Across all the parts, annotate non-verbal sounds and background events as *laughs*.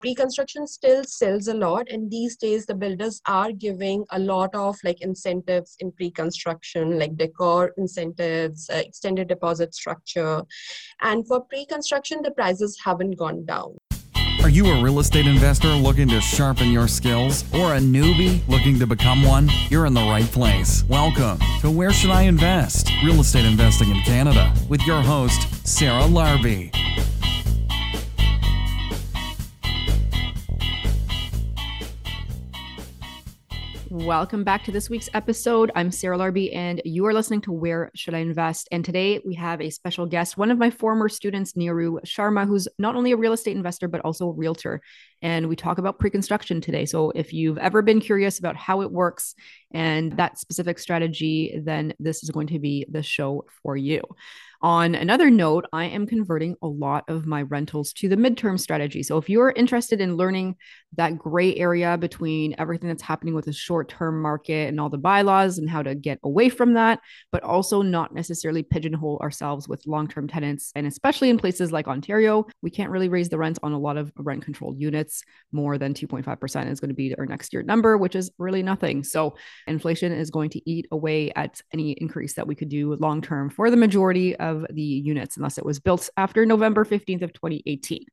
pre-construction still sells a lot and these days the builders are giving a lot of like incentives in pre-construction like decor incentives uh, extended deposit structure and for pre-construction the prices haven't gone down are you a real estate investor looking to sharpen your skills or a newbie looking to become one? You're in the right place. Welcome to Where Should I Invest? Real Estate Investing in Canada with your host, Sarah Larbi. Welcome back to this week's episode. I'm Sarah Larbi, and you are listening to Where Should I Invest? And today we have a special guest, one of my former students, Niru Sharma, who's not only a real estate investor, but also a realtor. And we talk about pre construction today. So if you've ever been curious about how it works and that specific strategy, then this is going to be the show for you. On another note, I am converting a lot of my rentals to the midterm strategy. So if you're interested in learning that gray area between everything that's happening with the short term market and all the bylaws and how to get away from that, but also not necessarily pigeonhole ourselves with long term tenants. And especially in places like Ontario, we can't really raise the rents on a lot of rent controlled units. More than 2.5% is going to be our next year number, which is really nothing. So inflation is going to eat away at any increase that we could do long term for the majority of of the units unless it was built after November 15th of 2018.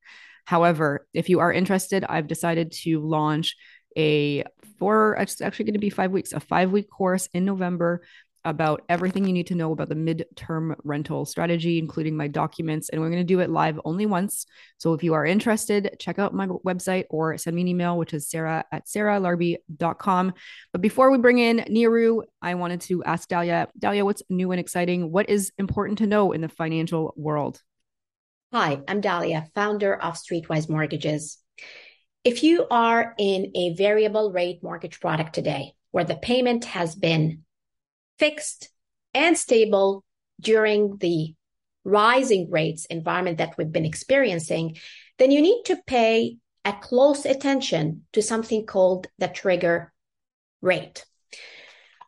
However, if you are interested, I've decided to launch a four, it's actually going to be five weeks, a five week course in November about everything you need to know about the midterm rental strategy, including my documents. And we're going to do it live only once. So if you are interested, check out my website or send me an email, which is sarah at sarahlarbi.com. But before we bring in Niru, I wanted to ask Dalia, Dalia, what's new and exciting? What is important to know in the financial world? Hi, I'm Dalia, founder of Streetwise Mortgages. If you are in a variable rate mortgage product today, where the payment has been fixed and stable during the rising rates environment that we've been experiencing, then you need to pay a close attention to something called the trigger rate.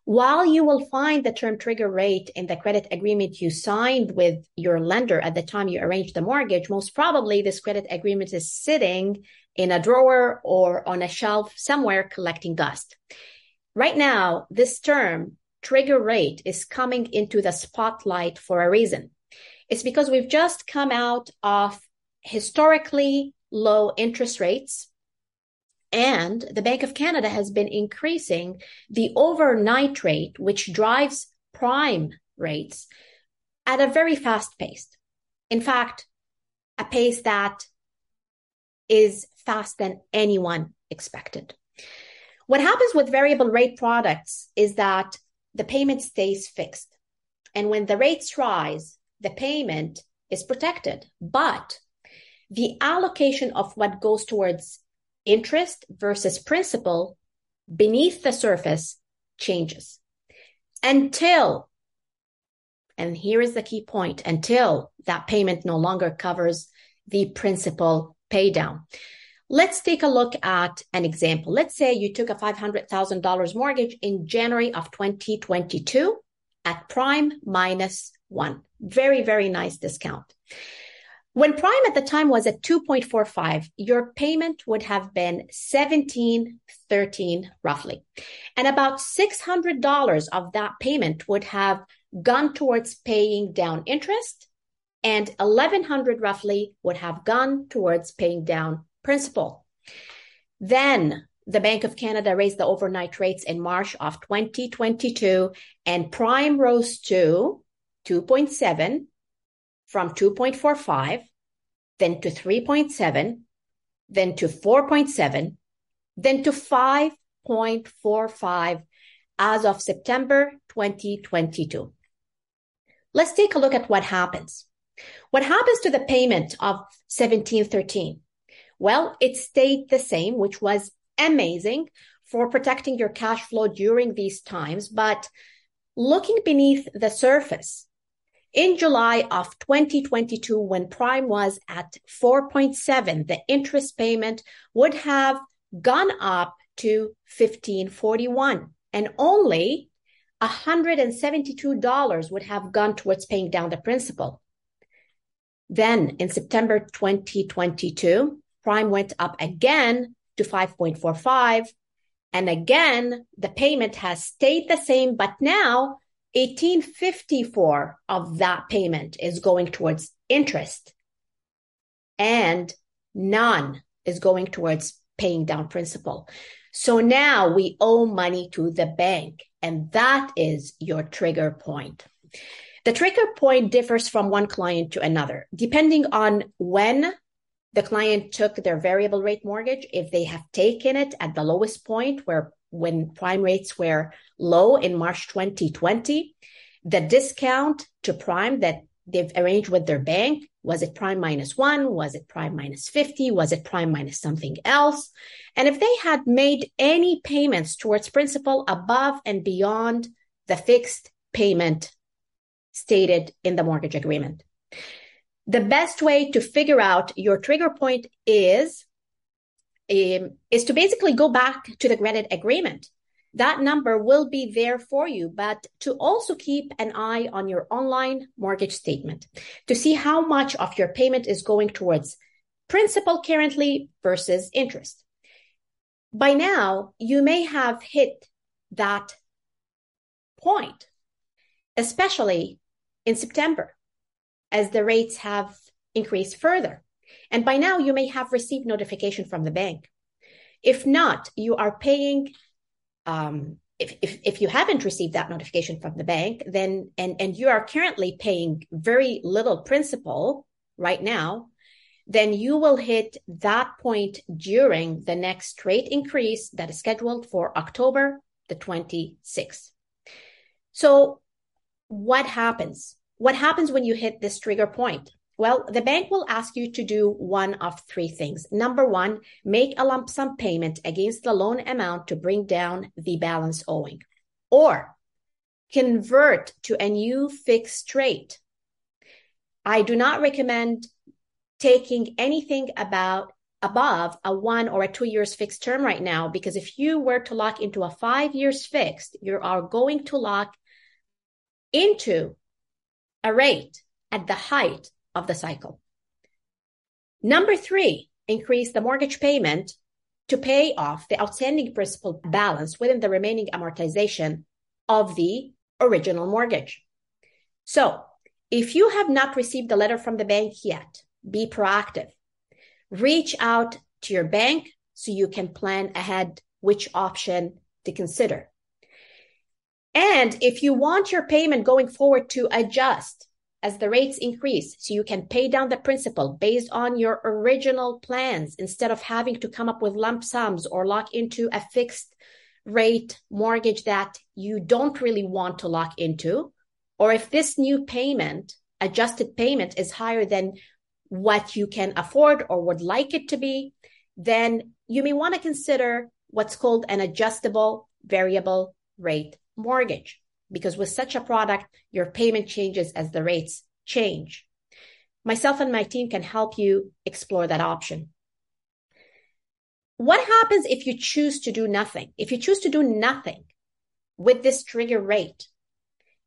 While you will find the term trigger rate in the credit agreement you signed with your lender at the time you arranged the mortgage, most probably this credit agreement is sitting in a drawer or on a shelf somewhere collecting dust. Right now, this term trigger rate is coming into the spotlight for a reason. It's because we've just come out of historically low interest rates. And the Bank of Canada has been increasing the overnight rate, which drives prime rates at a very fast pace. In fact, a pace that is fast than anyone expected. What happens with variable rate products is that the payment stays fixed. And when the rates rise, the payment is protected. But the allocation of what goes towards interest versus principal beneath the surface changes until, and here is the key point, until that payment no longer covers the principal pay down. Let's take a look at an example. Let's say you took a $500,000 mortgage in January of 2022 at prime minus one. Very, very nice discount. When prime at the time was at 2.45, your payment would have been 1713 roughly. And about $600 of that payment would have gone towards paying down interest and 1100 roughly would have gone towards paying down principal. Then the Bank of Canada raised the overnight rates in March of 2022 and prime rose to 2.7 from 2.45, then to 3.7, then to 4.7, then to 5.45 as of September 2022. Let's take a look at what happens. What happens to the payment of 1713? Well, it stayed the same, which was amazing for protecting your cash flow during these times. But looking beneath the surface, in July of 2022, when prime was at 4.7, the interest payment would have gone up to 1541 and only $172 would have gone towards paying down the principal. Then in September 2022, prime went up again to 5.45. And again, the payment has stayed the same, but now 1854 of that payment is going towards interest and none is going towards paying down principal. So now we owe money to the bank and that is your trigger point. The trigger point differs from one client to another, depending on when the client took their variable rate mortgage. If they have taken it at the lowest point where when prime rates were low in March 2020, the discount to prime that they've arranged with their bank was it prime minus one? Was it prime minus 50? Was it prime minus something else? And if they had made any payments towards principal above and beyond the fixed payment stated in the mortgage agreement. The best way to figure out your trigger point is, um, is to basically go back to the credit agreement. That number will be there for you, but to also keep an eye on your online mortgage statement to see how much of your payment is going towards principal currently versus interest. By now, you may have hit that point, especially in September as the rates have increased further. And by now, you may have received notification from the bank. If not, you are paying. Um, if, if, if you haven't received that notification from the bank, then and and you are currently paying very little principal right now, then you will hit that point during the next rate increase that is scheduled for October the 26th. So, what happens? What happens when you hit this trigger point? Well, the bank will ask you to do one of three things. Number one, make a lump sum payment against the loan amount to bring down the balance owing, or convert to a new fixed rate. I do not recommend taking anything about above a one or a two years fixed term right now because if you were to lock into a five years fixed, you are going to lock into a rate at the height of the cycle. Number three, increase the mortgage payment to pay off the outstanding principal balance within the remaining amortization of the original mortgage. So, if you have not received a letter from the bank yet, be proactive. Reach out to your bank so you can plan ahead which option to consider. And if you want your payment going forward to adjust as the rates increase, so you can pay down the principal based on your original plans instead of having to come up with lump sums or lock into a fixed rate mortgage that you don't really want to lock into. Or if this new payment, adjusted payment, is higher than what you can afford or would like it to be, then you may want to consider what's called an adjustable variable rate mortgage. Because with such a product, your payment changes as the rates change. Myself and my team can help you explore that option. What happens if you choose to do nothing? If you choose to do nothing with this trigger rate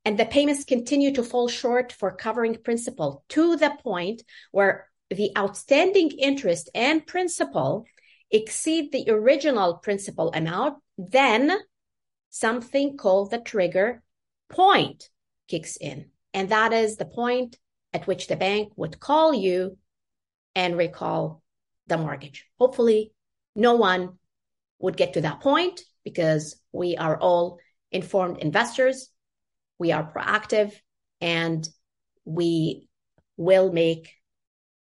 and the payments continue to fall short for covering principal to the point where the outstanding interest and principal exceed the original principal amount, then something called the trigger point kicks in. And that is the point at which the bank would call you and recall the mortgage. Hopefully, no one would get to that point because we are all informed investors. We are proactive and we will make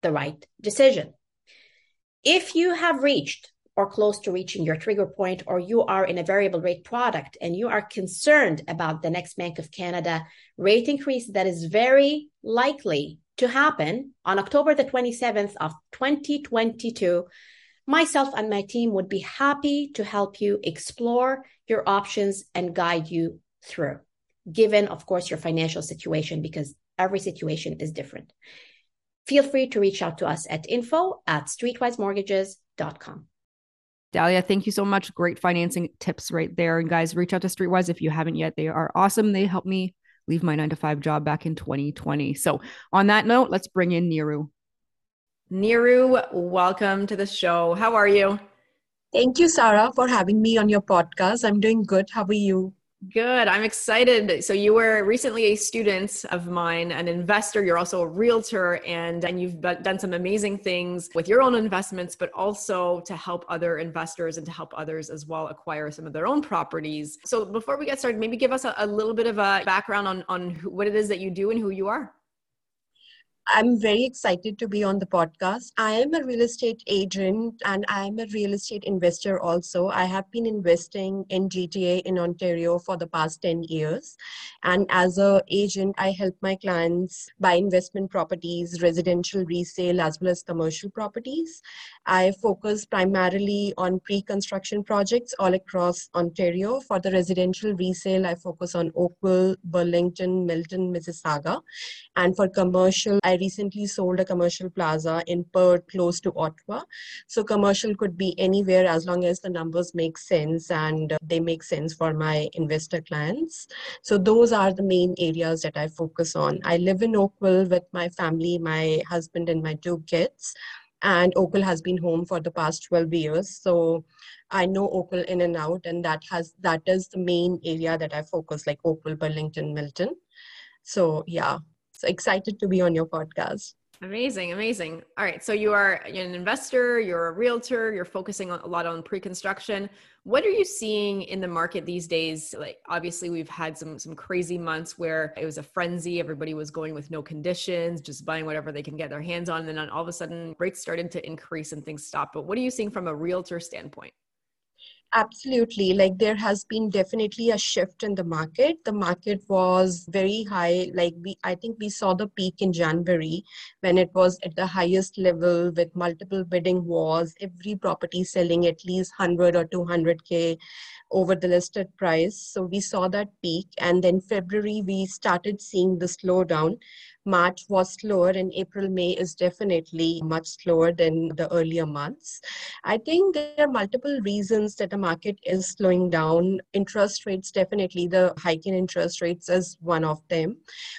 the right decision. If you have reached or close to reaching your trigger point, or you are in a variable rate product and you are concerned about the next Bank of Canada rate increase that is very likely to happen on October the 27th of 2022, myself and my team would be happy to help you explore your options and guide you through, given, of course, your financial situation, because every situation is different. Feel free to reach out to us at info at streetwisemortgages.com. Dalia, thank you so much. Great financing tips right there. And guys, reach out to Streetwise if you haven't yet. They are awesome. They helped me leave my nine to five job back in 2020. So, on that note, let's bring in Niru. Niru, welcome to the show. How are you? Thank you, Sarah, for having me on your podcast. I'm doing good. How are you? Good. I'm excited. So you were recently a student of mine, an investor. You're also a realtor, and and you've done some amazing things with your own investments, but also to help other investors and to help others as well acquire some of their own properties. So before we get started, maybe give us a, a little bit of a background on on who, what it is that you do and who you are. I'm very excited to be on the podcast. I am a real estate agent and I am a real estate investor also. I have been investing in GTA in Ontario for the past 10 years. And as a agent, I help my clients buy investment properties, residential resale, as well as commercial properties. I focus primarily on pre-construction projects all across Ontario. For the residential resale, I focus on Oakville, Burlington, Milton, Mississauga. And for commercial, I recently sold a commercial plaza in Perth, close to Ottawa. So commercial could be anywhere as long as the numbers make sense and uh, they make sense for my investor clients. So those are the main areas that I focus on. I live in Oakville with my family, my husband and my two kids. And Oakville has been home for the past 12 years. So I know Oakville in and out, and that has that is the main area that I focus, like Oakville, Burlington, Milton. So yeah, so excited to be on your podcast. Amazing, amazing. All right, so you are an investor, you're a realtor, you're focusing a lot on pre-construction. What are you seeing in the market these days? Like obviously we've had some some crazy months where it was a frenzy, everybody was going with no conditions, just buying whatever they can get their hands on and then all of a sudden rates started to increase and things stopped. But what are you seeing from a realtor standpoint? Absolutely. Like there has been definitely a shift in the market. The market was very high. Like we, I think we saw the peak in January when it was at the highest level with multiple bidding wars, every property selling at least 100 or 200K over the listed price. So we saw that peak. And then February, we started seeing the slowdown. March was slower and April, May is definitely much slower than the earlier months. I think there are multiple reasons that the market is slowing down. Interest rates, definitely the hike in interest rates is one of them.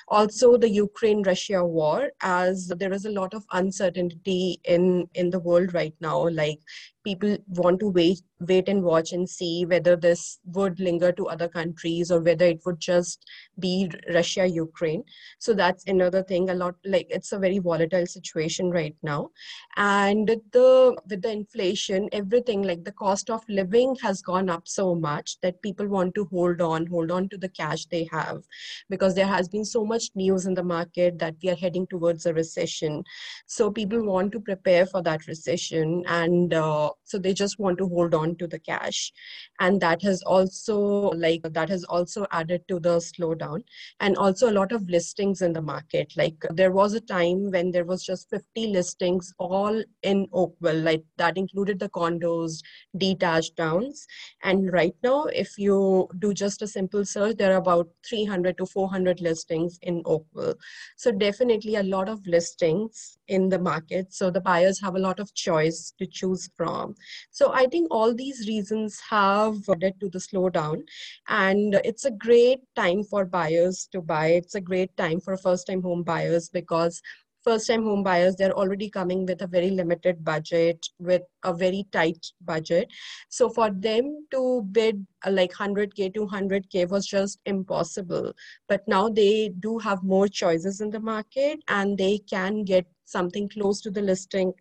Also, the Ukraine Russia war, as there is a lot of uncertainty in, in the world right now, like people want to wait wait and watch and see whether this would linger to other countries or whether it would just be russia ukraine. So that's another thing a lot like it's a very volatile situation right now. And the with the inflation everything like the cost of living has gone up so much that people want to hold on hold on to the cash they have because there has been so much news in the market that we are heading towards a recession. So people want to prepare for that recession and uh, so they just want to hold on to the cash. And that has also like that has also added to the slowdown. And also a lot of listings in the market. Like there was a time when there was just 50 listings all in oakville. Like that included the condos detached towns. And right now if you do just a simple search there are about 300 to 400 listings in oakville. So definitely a lot of listings in the market. So the buyers have a lot of choice to choose from so I think all these reasons have led to the slowdown. And it's a great time for buyers to buy. It's a great time for first time home buyers because first time home buyers they're already coming with a very limited budget with a very tight budget so for them to bid uh, like 100k 200k was just impossible but now they do have more choices in the market and they can get something close to the listing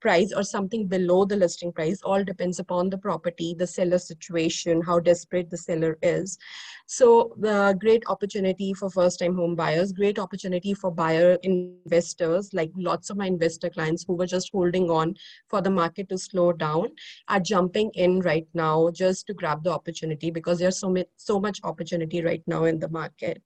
price or something below the listing price all depends upon the property the seller situation how desperate the seller is. So the great opportunity for first time home buyers great opportunity for buyer investors like lots of my investor clients who were just holding on for the market to slow down are jumping in right now just to grab the opportunity because there's so much so much opportunity right now in the market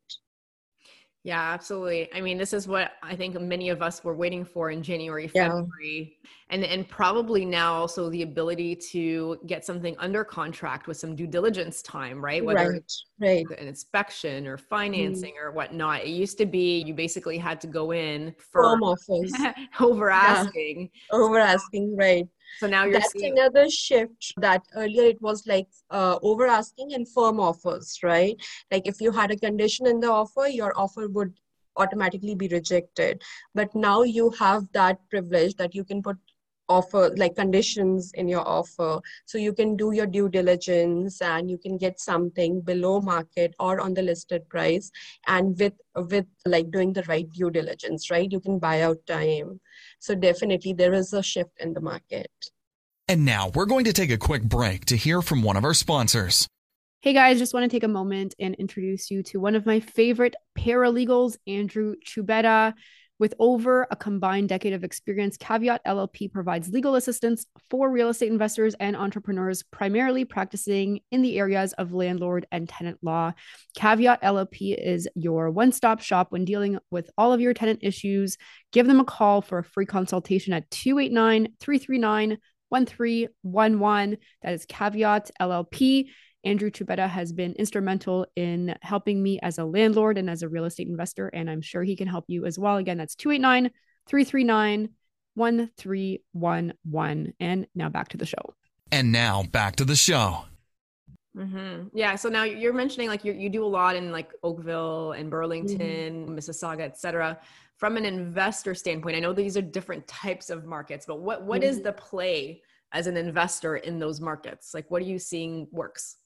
yeah, absolutely. I mean, this is what I think many of us were waiting for in January, February, yeah. and and probably now also the ability to get something under contract with some due diligence time, right? Whether right, right. an inspection or financing mm. or whatnot. It used to be you basically had to go in for *laughs* over asking, yeah. over asking, right? So now you're That's seeing another shift that earlier it was like uh, over asking and firm offers, right? Like if you had a condition in the offer, your offer would automatically be rejected but now you have that privilege that you can put offer like conditions in your offer. So you can do your due diligence and you can get something below market or on the listed price and with with like doing the right due diligence right? You can buy out time. So definitely there is a shift in the market. And now we're going to take a quick break to hear from one of our sponsors. Hey guys, just want to take a moment and introduce you to one of my favorite paralegals, Andrew Choubeta. With over a combined decade of experience, Caveat LLP provides legal assistance for real estate investors and entrepreneurs, primarily practicing in the areas of landlord and tenant law. Caveat LLP is your one stop shop when dealing with all of your tenant issues. Give them a call for a free consultation at 289 339 1311. That is Caveat LLP. Andrew Choubeta has been instrumental in helping me as a landlord and as a real estate investor, and I'm sure he can help you as well. Again, that's 289 339 1311. And now back to the show. And now back to the show. Mm-hmm. Yeah. So now you're mentioning like you, you do a lot in like Oakville and Burlington, mm-hmm. Mississauga, etc. From an investor standpoint, I know these are different types of markets, but what what mm-hmm. is the play as an investor in those markets? Like, what are you seeing works?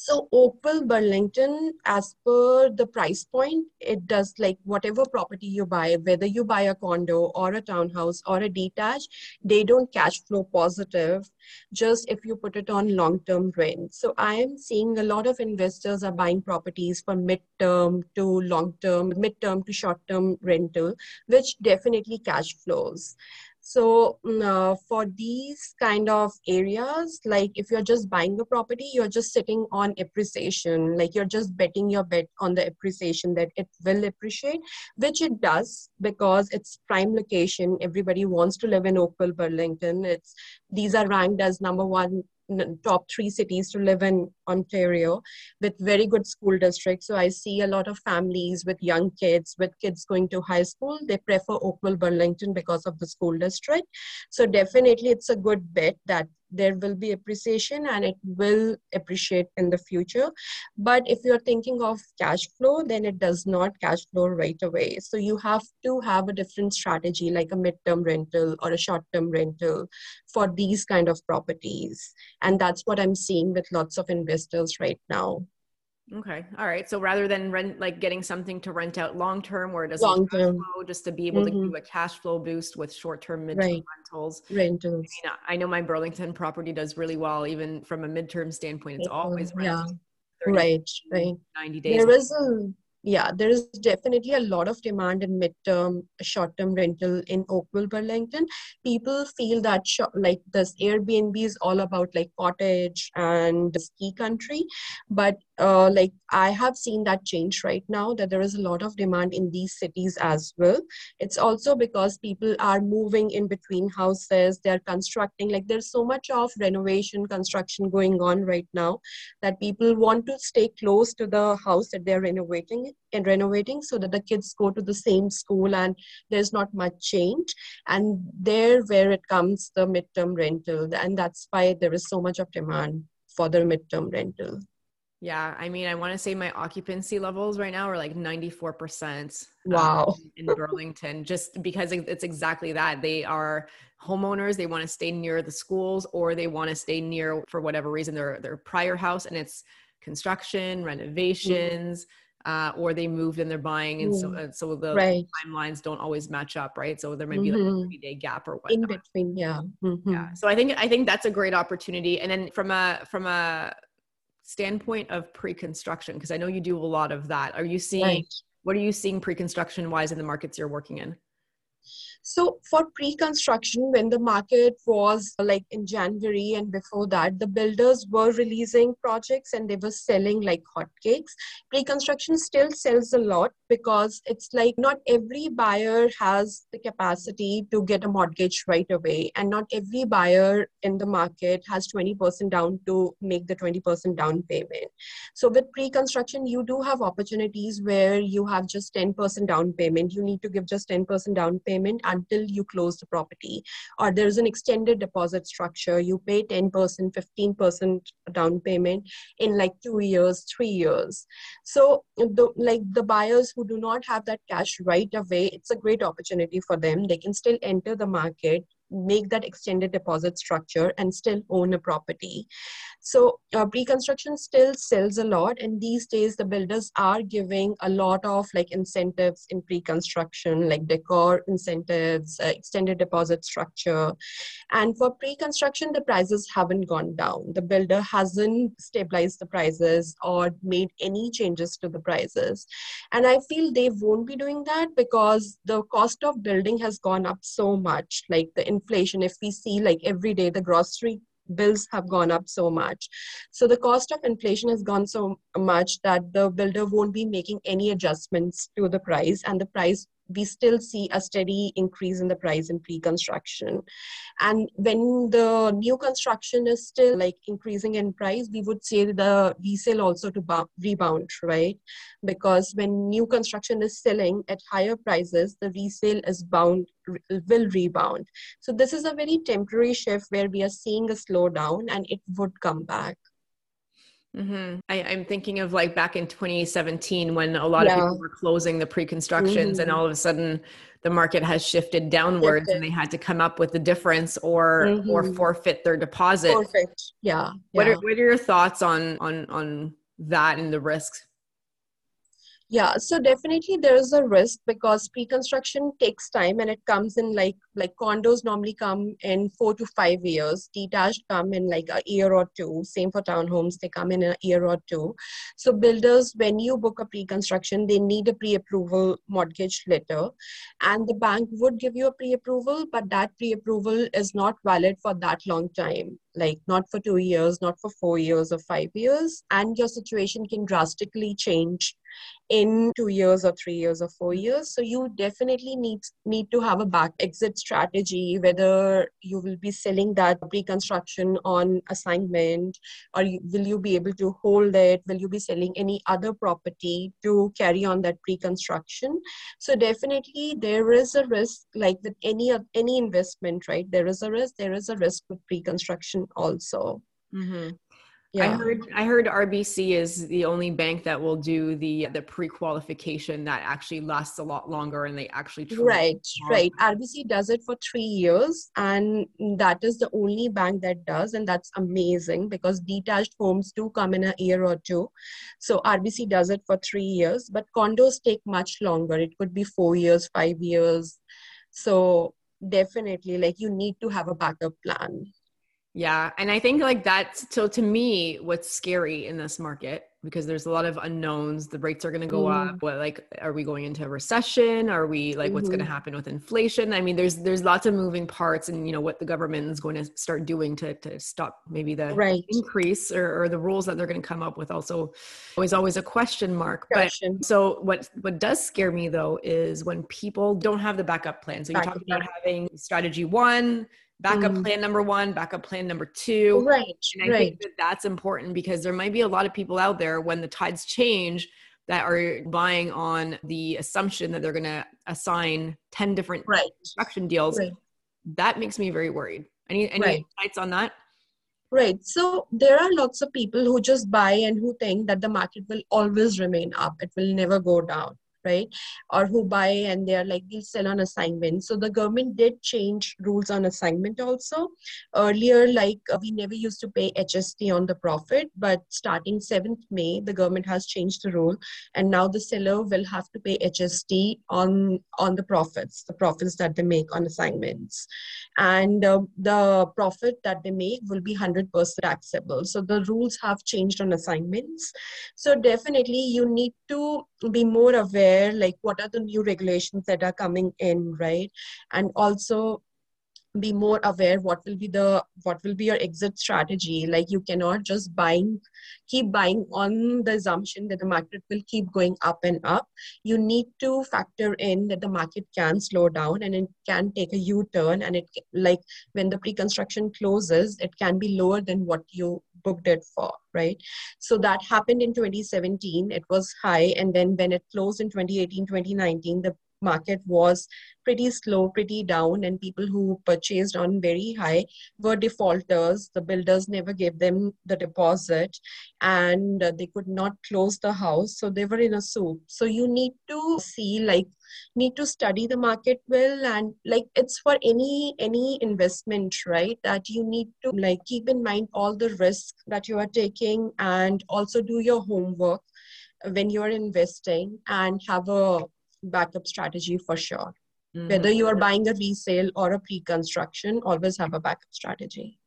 So Oakville Burlington, as per the price point, it does like whatever property you buy, whether you buy a condo or a townhouse or a detached, they don't cash flow positive just if you put it on long-term rent. So I am seeing a lot of investors are buying properties for mid-term to long-term, mid-term to short-term rental, which definitely cash flows. So mm, uh, for these kind of areas, like if you're just buying a property, you're just sitting on appreciation, like you're just betting your bet on the appreciation that it will appreciate, which it does because it's prime location. Everybody wants to live in Oakville, Burlington. It's these are ranked as number one top three cities to live in Ontario with very good school districts. So I see a lot of families with young kids, with kids going to high school. They prefer Oakville Burlington because of the school district. So definitely it's a good bet that there will be appreciation and it will appreciate in the future but if you're thinking of cash flow then it does not cash flow right away so you have to have a different strategy like a midterm rental or a short term rental for these kind of properties and that's what i'm seeing with lots of investors right now Okay. All right. So rather than rent, like getting something to rent out long term where it doesn't long term just to be able mm-hmm. to do a cash flow boost with short term mid right. rentals. Rentals. I, mean, I know my Burlington property does really well, even from a midterm standpoint. It's always yeah. right. Right. 90 days. There is a yeah, there is definitely a lot of demand in midterm, short-term rental in Oakville, Burlington. People feel that sh- like this Airbnb is all about like cottage and ski country, but uh, like I have seen that change right now. That there is a lot of demand in these cities as well. It's also because people are moving in between houses. They're constructing like there's so much of renovation construction going on right now that people want to stay close to the house that they're renovating and renovating so that the kids go to the same school and there's not much change. And there where it comes the midterm rental and that's why there is so much of demand for the midterm rental. Yeah i mean i want to say my occupancy levels right now are like 94% um, wow. um, in burlington just because it's exactly that. They are homeowners they want to stay near the schools or they want to stay near for whatever reason their their prior house and it's construction renovations. Mm-hmm uh, or they moved and they're buying, and so uh, so the right. timelines don't always match up, right? So there might be mm-hmm. like a mm-hmm. three day gap or what in between, yeah, mm-hmm. yeah. So I think I think that's a great opportunity, and then from a from a standpoint of pre-construction, because I know you do a lot of that. Are you seeing right. what are you seeing pre-construction wise in the markets you're working in? So for pre-construction, when the market was like in January and before that, the builders were releasing projects and they were selling like hotcakes. Pre-construction still sells a lot because it's like not every buyer has the capacity to get a mortgage right away, and not every buyer in the market has 20% down to make the 20% down payment. So with pre-construction, you do have opportunities where you have just 10% down payment. You need to give just 10% down payment and until you close the property or there's an extended deposit structure you pay 10% 15% down payment in like 2 years 3 years. So the like the buyers who do not have that cash right away it's a great opportunity for them. They can still enter the market make that extended deposit structure and still own a property. So uh, pre-construction still sells a lot, and these days the builders are giving a lot of like incentives in pre-construction, like decor incentives, uh, extended deposit structure, and for pre-construction the prices haven't gone down. The builder hasn't stabilized the prices or made any changes to the prices, and I feel they won't be doing that because the cost of building has gone up so much, like the inflation if we see like every day the grocery bills have gone up so much. So the cost of inflation has gone so much that the builder won't be making any adjustments to the price and the price we still see a steady increase in the price in pre-construction. And when the new construction is still like increasing in price we would say the resale also to rebound right? Because when new construction is selling at higher prices the resale is bound will rebound. So this is a very temporary shift where we are seeing a slowdown and it would come back Mm-hmm. I, am thinking of like back in 2017 when a lot yeah. of people were closing the pre-constructions, mm-hmm. and all of a sudden the market has shifted downwards, shifted. and they had to come up with the difference or mm-hmm. or forfeit their deposit. Forfeit, yeah. What are what are your thoughts on on on that and the risks? Yeah so definitely there is a risk because pre-construction takes time and it comes in like like condos normally come in four to five years. Detached come in like a year or two. Same for townhomes they come in a year or two. So builders when you book a pre-construction they need a pre-approval mortgage letter and the bank would give you a pre-approval but that pre-approval is not valid for that long time like not for two years not for four years or five years and your situation can drastically change in two years or three years or four years. So you definitely need need to have a back exit strategy whether you will be selling that pre-construction on assignment or you, will you be able to hold it? Will you be selling any other property to carry on that pre-construction? So definitely there is a risk like with any any investment right? There is a risk there is a risk with also mm-hmm. Yeah. I heard I heard RBC is the only bank that will do the the pre-qualification that actually lasts a lot longer and they actually Right, right. RBC does it for 3 years and that is the only bank that does and that's amazing because detached homes do come in a year or two. So RBC does it for 3 years but condos take much longer. It could be 4 years, 5 years. So definitely like you need to have a backup plan yeah. And I think like that's so to me, what's scary in this market because there's a lot of unknowns. The rates are going to go mm. up. What like are we going into a recession? Are we like mm-hmm. what's going to happen with inflation? I mean, there's there's lots of moving parts, and you know what the government is going to start doing to to stop maybe the right. increase or, or the rules that they're going to come up with. Also, always always a question mark. Question. But so what what does scare me though is when people don't have the backup plan. So you're talking about having strategy one backup mm. plan number one, backup plan number two. Right. And I right. think that that's important because there might be a lot of people out there when the tides change that are buying on the assumption that they're going to assign 10 different right. construction deals. Right. That makes me very worried. Any, any right. insights on that? Right. So there are lots of people who just buy and who think that the market will always remain up. It will never go down right or who buy and they're like we'll sell on assignment. So the government did change rules on assignment also. Earlier like uh, we never used to pay hst on the profit but starting 7th may the government has changed the rule and now the seller will have to pay hst on on the profits the profits that they make on assignments. And uh, the profit that they make will be 100% taxable. So the rules have changed on assignments. So definitely you need to be more aware like what are the new regulations that are coming in right? And also be more aware what will be the what will be your exit strategy. Like you cannot just buying keep buying on the assumption that the market will keep going up and up. You need to factor in that the market can slow down and it can take a u-turn and it like when the pre-construction closes it can be lower than what you booked it for right? So that happened in 2017 it was high. And then when it closed in 2018 2019 the market was pretty slow, pretty down, and people who purchased on very high were defaulters. The builders never gave them the deposit and they could not close the house. So they were in a soup. So you need to see, like, need to study the market well and like it's for any any investment right that you need to like keep in mind all the risks that you are taking and also do your homework when you're investing and have a backup strategy for sure. Mm-hmm. Whether you are buying a resale or a pre-construction, always have a backup strategy.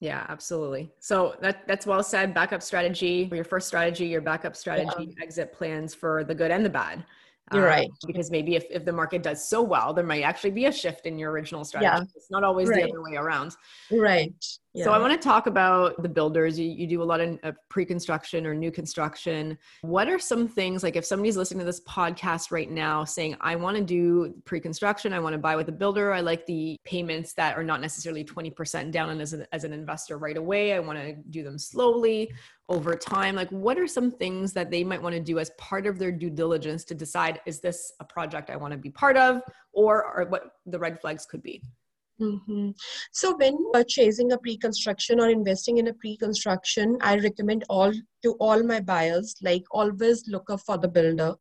Yeah, absolutely. So that that's well said. Backup strategy, your first strategy, your backup strategy, yeah. exit plans for the good and the bad. You're um, right. Because maybe if, if the market does so well, there might actually be a shift in your original strategy. Yeah. It's not always right. the other way around. Right. Yeah. So I want to talk about the builders. You, you do a lot of uh, pre-construction or new construction. What are some things like if somebody's listening to this podcast right now saying, I want to do pre-construction, I want to buy with a builder. I like the payments that are not necessarily 20% down and as, an as an investor right away. I want to do them slowly over time. Like what are some things that they might want to do as part of their due diligence to decide, is this a project I want to be part of or, or what the red flags could be? Mm-hmm. So when purchasing a pre-construction or investing in a pre-construction, I recommend all to all my buyers like always look up for the builder.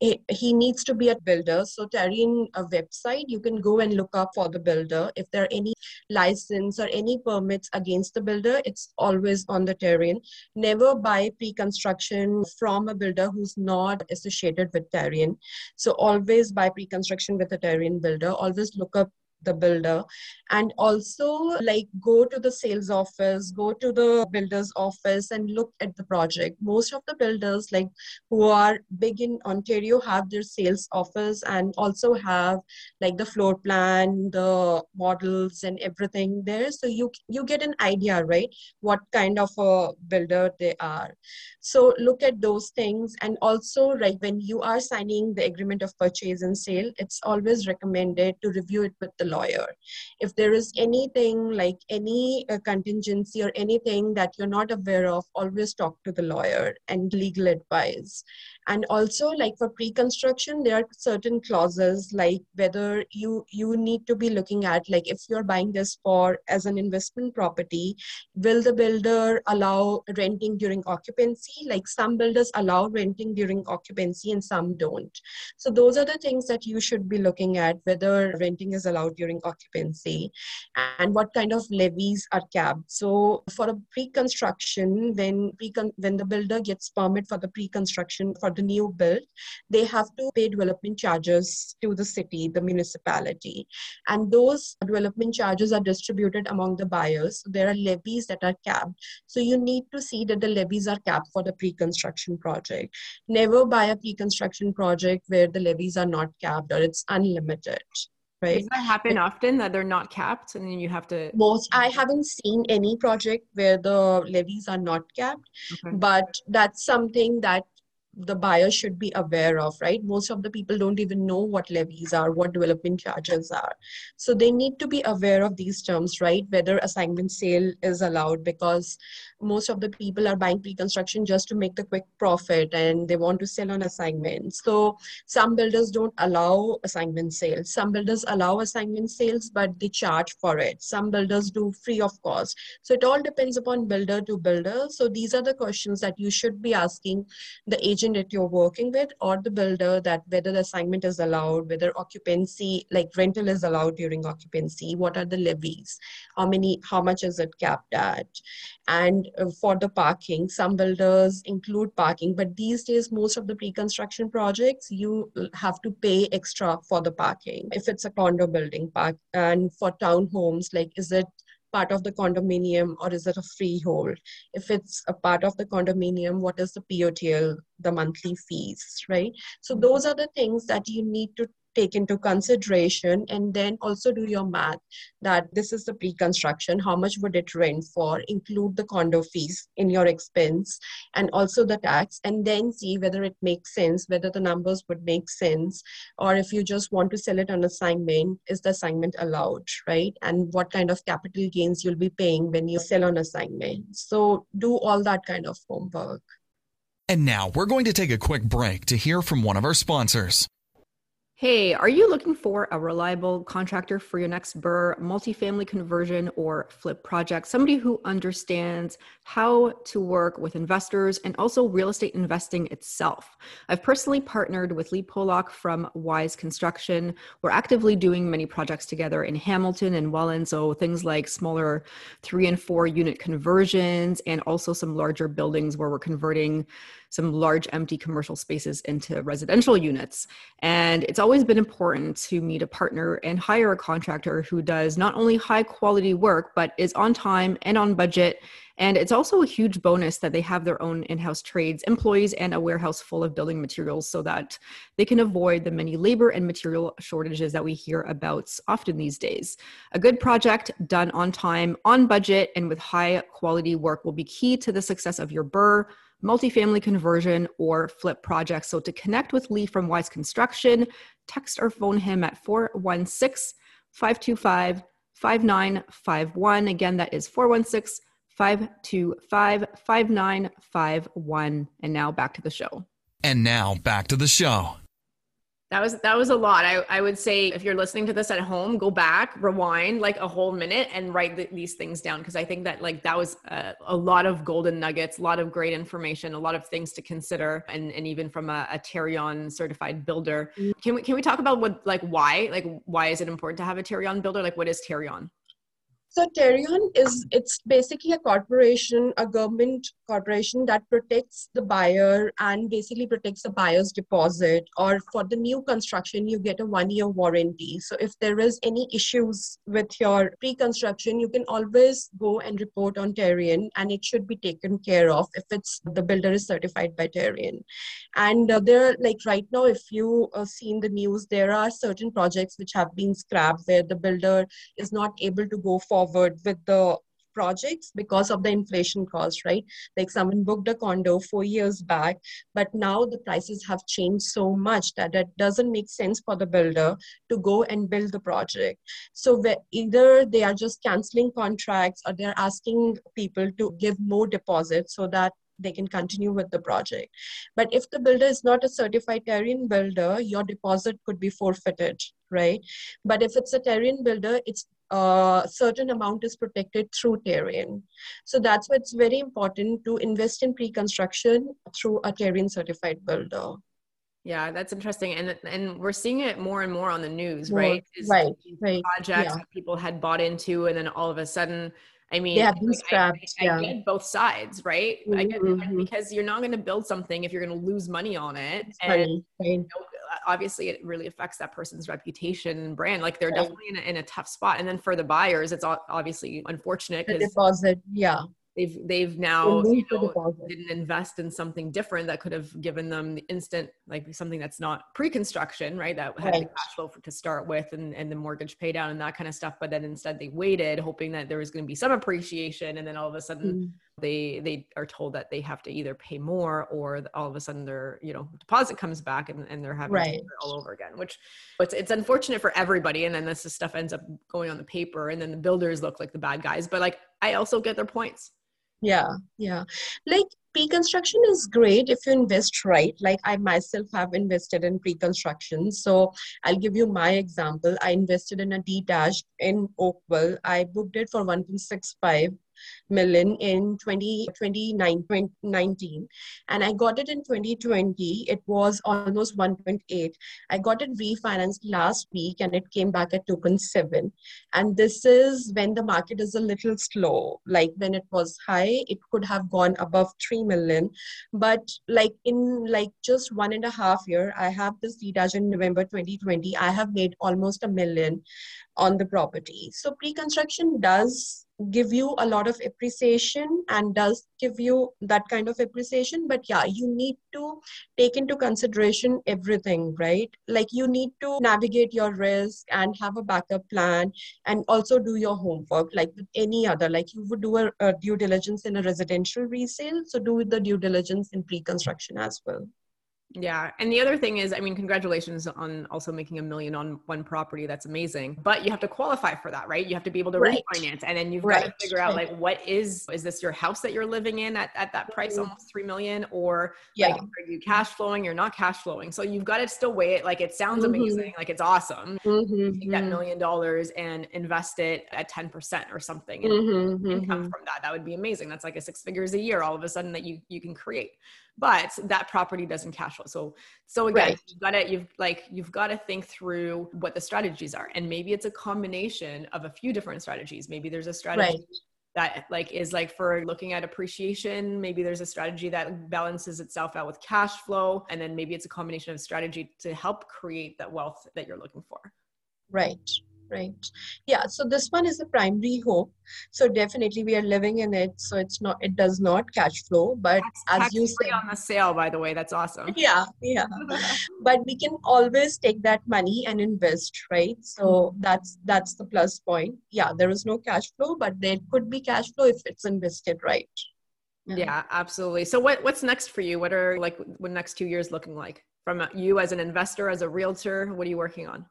He, needs to be a builder. So Tarion a website, you can go and look up for the builder. If there are any license or any permits against the builder, it's always on the Tarion. Never buy pre-construction from a builder who's not associated with Tarion. So always buy pre-construction with a Tarion builder. Always look up the builder. And also like go to the sales office go to the builder's office and look at the project. Most of the builders like who are big in ontario have their sales office and also have like the floor plan the models and everything there. So you you get an idea right what kind of a builder they are. So look at those things. And also like when you are signing the agreement of purchase and sale it's always recommended to review it with the lawyer. If there is anything like any uh, contingency or anything that you're not aware of, always talk to the lawyer and legal advice. And also, like for pre-construction, there are certain clauses like whether you you need to be looking at like if you're buying this for as an investment property, will the builder allow renting during occupancy? Like some builders allow renting during occupancy and some don't. So those are the things that you should be looking at whether renting is allowed during occupancy and what kind of levies are capped. So for a pre-construction, when pre when the builder gets permit for the pre-construction for the new build, they have to pay development charges to the city, the municipality, and those development charges are distributed among the buyers. There are levies that are capped. So you need to see that the levies are capped for the pre-construction project. Never buy a pre-construction project where the levies are not capped or it's unlimited right? Does that happen often that they're not capped and then you have to? Most, I haven't seen any project where the levies are not capped, okay. but that's something that the buyer should be aware of, right? Most of the people don't even know what levies are, what development charges are. So they need to be aware of these terms, right? Whether assignment sale is allowed because most of the people are buying pre-construction just to make the quick profit and they want to sell on assignment. So some builders don't allow assignment sales. Some builders allow assignment sales, but they charge for it. Some builders do free of cost. So it all depends upon builder to builder. So these are the questions that you should be asking the agent agent that you're working with or the builder that whether the assignment is allowed, whether occupancy, like rental is allowed during occupancy, what are the levies, how many, how much is it capped at? And uh, for the parking, some builders include parking, but these days, most of the pre-construction projects, you have to pay extra for the parking. If it's a condo building park and for townhomes, like is it part of the condominium or is it a freehold? If it's a part of the condominium, what is the POTL, the monthly fees, right? So those are the things that you need to take into consideration and then also do your math that this is the pre-construction how much would it rent for include the condo fees in your expense and also the tax and then see whether it makes sense whether the numbers would make sense or if you just want to sell it on assignment is the assignment allowed right? And what kind of capital gains you'll be paying when you sell on assignment. So do all that kind of homework. And now we're going to take a quick break to hear from one of our sponsors Hey, are you looking for a reliable contractor for your next BRRRR multifamily conversion or flip project? Somebody who understands how to work with investors and also real estate investing itself. I've personally partnered with Lee Pollock from Wyse Construction. We're actively doing many projects together in Hamilton and Welland. So things like smaller three and four unit conversions and also some larger buildings where we're converting some large empty commercial spaces into residential units. And it's always been important to meet a partner and hire a contractor who does not only high quality work, but is on time and on budget. And it's also a huge bonus that they have their own in house trades, employees, and a warehouse full of building materials so that they can avoid the many labor and material shortages that we hear about often these days. A good project done on time, on budget, and with high quality work will be key to the success of your BRRRR multifamily conversion, or flip projects. So to connect with Lee from Wyse Construction, text or phone him at 416 525 5951. Again, that is 416 525 5951. And now back to the show. And now back to the show. That was that was a lot. I, I would say if you're listening to this at home, go back, rewind like a whole minute, and write the, these things down because I think that like that was a, a, lot of golden nuggets, a lot of great information, a lot of things to consider, and and even from a, a Tarion certified builder. Mm. Can we can we talk about what like why like why is it important to have a Tarion builder? Like what is Tarion? So Tarion is it's basically a corporation, a government corporation that protects the buyer and basically protects the buyer's deposit. Or for the new construction, you get a one-year warranty. So if there is any issues with your pre-construction, you can always go and report on Tarion, and it should be taken care of if it's the builder is certified by Tarion. And uh, there, like right now, if you uh, seen the news, there are certain projects which have been scrapped where the builder is not able to go for forward with the projects because of the inflation cost, right? Like someone booked a condo four years back, but now the prices have changed so much that it doesn't make sense for the builder to go and build the project. So either they are just canceling contracts or they're asking people to give more deposits so that they can continue with the project. But if the builder is not a certified Tarion builder, your deposit could be forfeited, right? But if it's a Tarion builder, it's a certain amount is protected through Tarion. So that's why it's very important to invest in pre-construction through a Tarion certified builder. Yeah, that's interesting, and and we're seeing it more and more on the news, more, right? right, right. Projects yeah. that people had bought into, and then all of a sudden, I mean, yeah, bootstrapped. I, I, I get both sides, right? Mm-hmm. I get mm-hmm. because you're not going to build something if you're going to lose money on it, and funny, you know, Uh, obviously it really affects that person's reputation and brand. Like they're right. definitely in a, in a, tough spot. And then for the buyers, it's obviously unfortunate. The deposit, yeah they've they've now you know, didn't invest in something different that could have given them the instant like something that's not pre-construction right that had right. the cash flow for, to start with and, and the mortgage pay down and that kind of stuff but then instead they waited hoping that there was going to be some appreciation and then all of a sudden mm. they they are told that they have to either pay more or all of a sudden their you know deposit comes back and, and they're having right. all over again which it's, it's unfortunate for everybody and then this stuff ends up going on the paper and then the builders look like the bad guys but like i also get their points yeah yeah. Like pre-construction is great if you invest right? Like i myself have invested in pre-construction. So i'll give you my example. I invested in a detached in oakville i booked it for 1.65 million in 2019 and i got it in 2020 it was almost 1.8 i got it refinanced last week and it came back at 2.7 and this is when the market is a little slow. Like when it was high it could have gone above 3 million. But like in like just one and a half year i have this detached in november 2020 i have made almost a million on the property. So pre-construction does give you a lot of appreciation and does give you that kind of appreciation but yeah you need to take into consideration everything right? Like you need to navigate your risk and have a backup plan and also do your homework like any other. Like you would do a, a due diligence in a residential resale so do the due diligence in pre-construction as well Yeah. And the other thing is, I mean, congratulations on also making a million on one property. That's amazing. But you have to qualify for that, right? You have to be able to right. refinance. And then you've right. got to figure out like what is is this your house that you're living in at, at that price, mm-hmm. almost three million? Or yeah. like are you cash flowing? You're not cash flowing. So you've got to still weigh it. Like it sounds mm-hmm. amazing, like it's awesome. Mm-hmm. Take that million dollars and invest it at 10% or something and mm-hmm. income mm-hmm. from that. That would be amazing. That's like a six figures a year all of a sudden that you you can create but that property doesn't cash flow. So so again right. you've got to you've like you've got to think through what the strategies are. And maybe it's a combination of a few different strategies. Maybe there's a strategy right. that like is like for looking at appreciation maybe there's a strategy that balances itself out with cash flow. And then maybe it's a combination of strategy to help create that wealth that you're looking for. Right right yeah so this one is the primary hope so definitely we are living in it so it's not it does not cash flow but tax, as you say on the sale by the way that's awesome. Yeah yeah. *laughs* But we can always take that money and invest right? So mm-hmm. that's that's the plus point. Yeah there is no cash flow but there could be cash flow if it's invested right? Yeah. yeah absolutely. So what what's next for you? What are like what next two years looking like? From you as an investor as a realtor what are you working on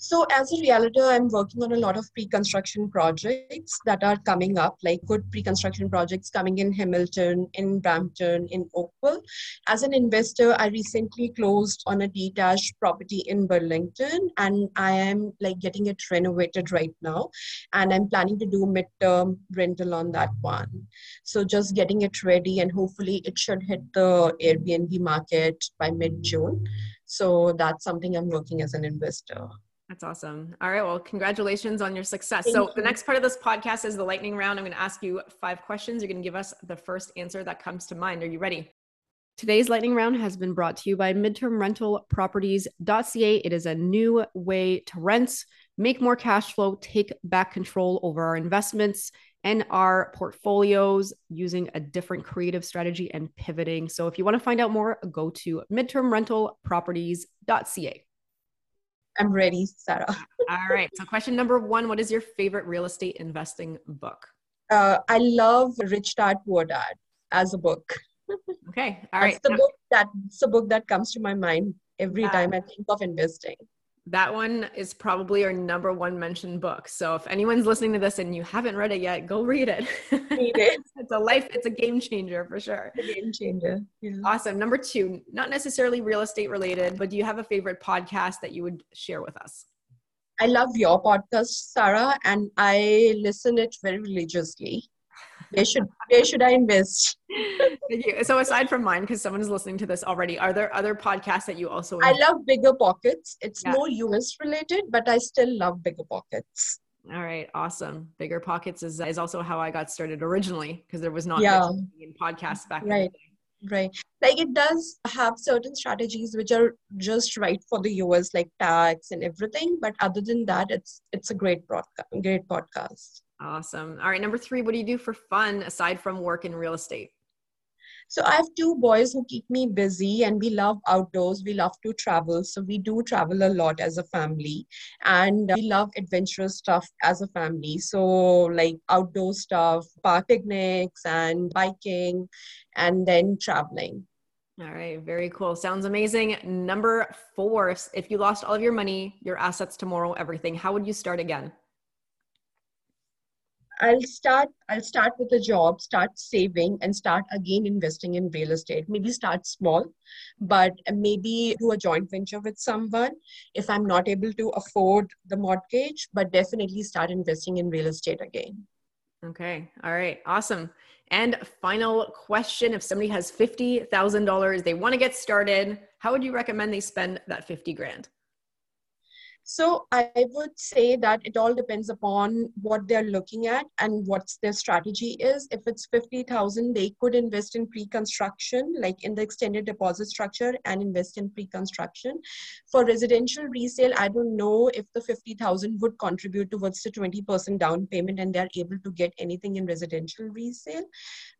so as a realtor, I'm working on a lot of pre-construction projects that are coming up, like good pre-construction projects coming in Hamilton, in Brampton, in Oakville. As an investor, I recently closed on a detached property in Burlington, and I am like getting it renovated right now, and I'm planning to do midterm rental on that one. So just getting it ready, and hopefully it should hit the Airbnb market by mid-June. So that's something I'm working as an investor. That's awesome. All right. Well, congratulations on your success. Thank so, you. the next part of this podcast is the lightning round. I'm going to ask you five questions. You're going to give us the first answer that comes to mind. Are you ready? Today's lightning round has been brought to you by midtermrentalproperties.ca. It is a new way to rent, make more cash flow, take back control over our investments and our portfolios using a different creative strategy and pivoting. So, if you want to find out more, go to midtermrentalproperties.ca. I'm ready, Sarah. *laughs* All right. So, question number one What is your favorite real estate investing book? Uh, I love Rich Dad Poor Dad as a book. Okay. All right. That's the book that's the book that comes to my mind every time I think of investing that one is probably our number one mentioned book. So if anyone's listening to this and you haven't read it yet, go read it. Read it. *laughs* it's a life, it's a game changer for sure. A game changer. Yeah. Awesome. Number two, not necessarily real estate related, but do you have a favorite podcast that you would share with us? I love your podcast, Sarah, and I listen it very religiously where should where should I invest? Thank you. So aside from mine, because someone's listening to this already, are there other podcasts that you also? Enjoy? I love Bigger Pockets. It's yeah. more US related, but I still love Bigger Pockets. All right, awesome. Bigger Pockets is is also how I got started originally because there was not yeah. in podcasts back right. Right. Like it does have certain strategies which are just right for the US, like tax and everything. But other than that, it's it's a great broadcast, great podcast. Awesome. All right. Number three, what do you do for fun aside from work in real estate? So I have two boys who keep me busy and we love outdoors. We love to travel. So we do travel a lot as a family and we love adventurous stuff as a family. So like outdoor stuff, park picnics and biking and then traveling. All right, very cool. Sounds amazing. Number four, if you lost all of your money, your assets tomorrow, everything, how would you start again? I'll start I'll start with a job, start saving and start again investing in real estate. Maybe start small, but maybe do a joint venture with someone if I'm not able to afford the mortgage, but definitely start investing in real estate again. Okay. All right. Awesome. And final question if somebody has $50,000, they want to get started, how would you recommend they spend that 50 grand? So I would say that it all depends upon what they're looking at and what their strategy is. If it's 50,000, they could invest in pre-construction, like in the extended deposit structure and invest in pre-construction. For residential resale, I don't know if the 50,000 would contribute towards the 20% down payment and they're able to get anything in residential resale.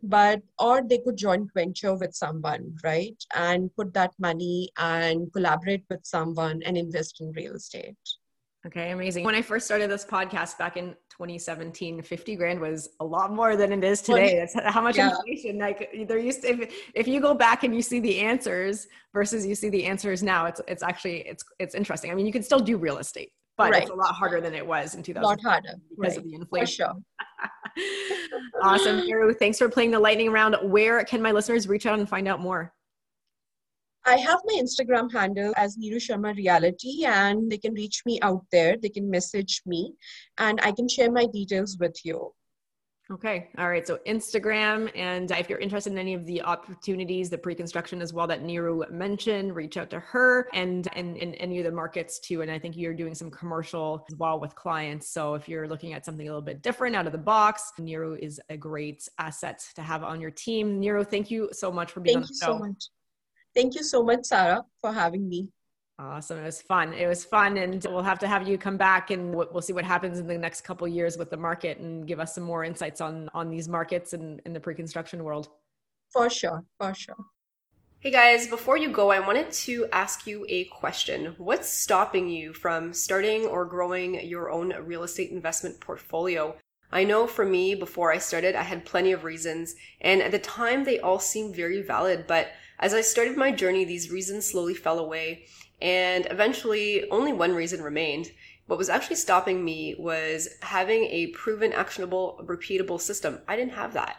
But, or they could joint venture with someone, right? And put that money and collaborate with someone and invest in real estate. Okay, amazing. When I first started this podcast back in 2017, 50 grand was a lot more than it is today. That's how much yeah. inflation. Like there used to, if, if you go back and you see the answers versus you see the answers now, it's it's actually it's it's interesting. I mean, you can still do real estate, but right. it's a lot harder than it was in 2000. A lot harder because right. of the inflation. For sure. *laughs* awesome, Niru. Thanks for playing the lightning round. Where can my listeners reach out and find out more? I have my Instagram handle as Niru Sharma Reality, and they can reach me out there. They can message me, and I can share my details with you. Okay. All right. So Instagram, and if you're interested in any of the opportunities, the pre-construction as well that Niru mentioned, reach out to her and and in any of the markets too. And I think you're doing some commercial as well with clients. So if you're looking at something a little bit different out of the box, Niru is a great asset to have on your team. Niru, thank you so much for being thank on the show. Thank you so much. Thank you so much, Sarah, for having me. Awesome. It was fun. It was fun. And we'll have to have you come back and we'll see what happens in the next couple years with the market and give us some more insights on, on these markets and in the pre-construction world. For sure. For sure. Hey guys, before you go, I wanted to ask you a question. What's stopping you from starting or growing your own real estate investment portfolio? I know for me, before I started, I had plenty of reasons, and at the time they all seemed very valid, but as I started my journey, these reasons slowly fell away, and eventually only one reason remained. What was actually stopping me was having a proven, actionable, repeatable system. I didn't have that.